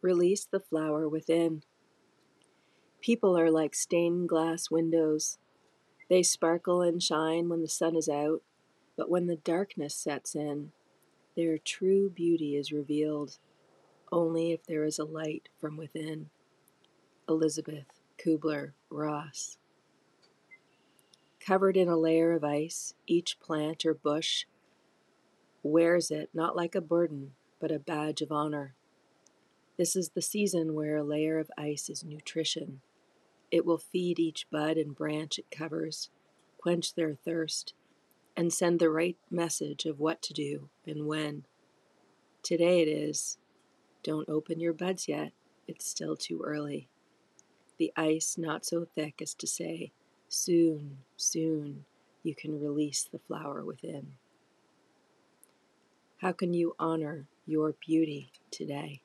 Release the flower within. People are like stained glass windows. They sparkle and shine when the sun is out, but when the darkness sets in, their true beauty is revealed only if there is a light from within. Elizabeth Kubler Ross. Covered in a layer of ice, each plant or bush wears it not like a burden, but a badge of honor. This is the season where a layer of ice is nutrition. It will feed each bud and branch it covers, quench their thirst, and send the right message of what to do and when. Today it is don't open your buds yet, it's still too early. The ice not so thick as to say, soon, soon, you can release the flower within. How can you honor your beauty today?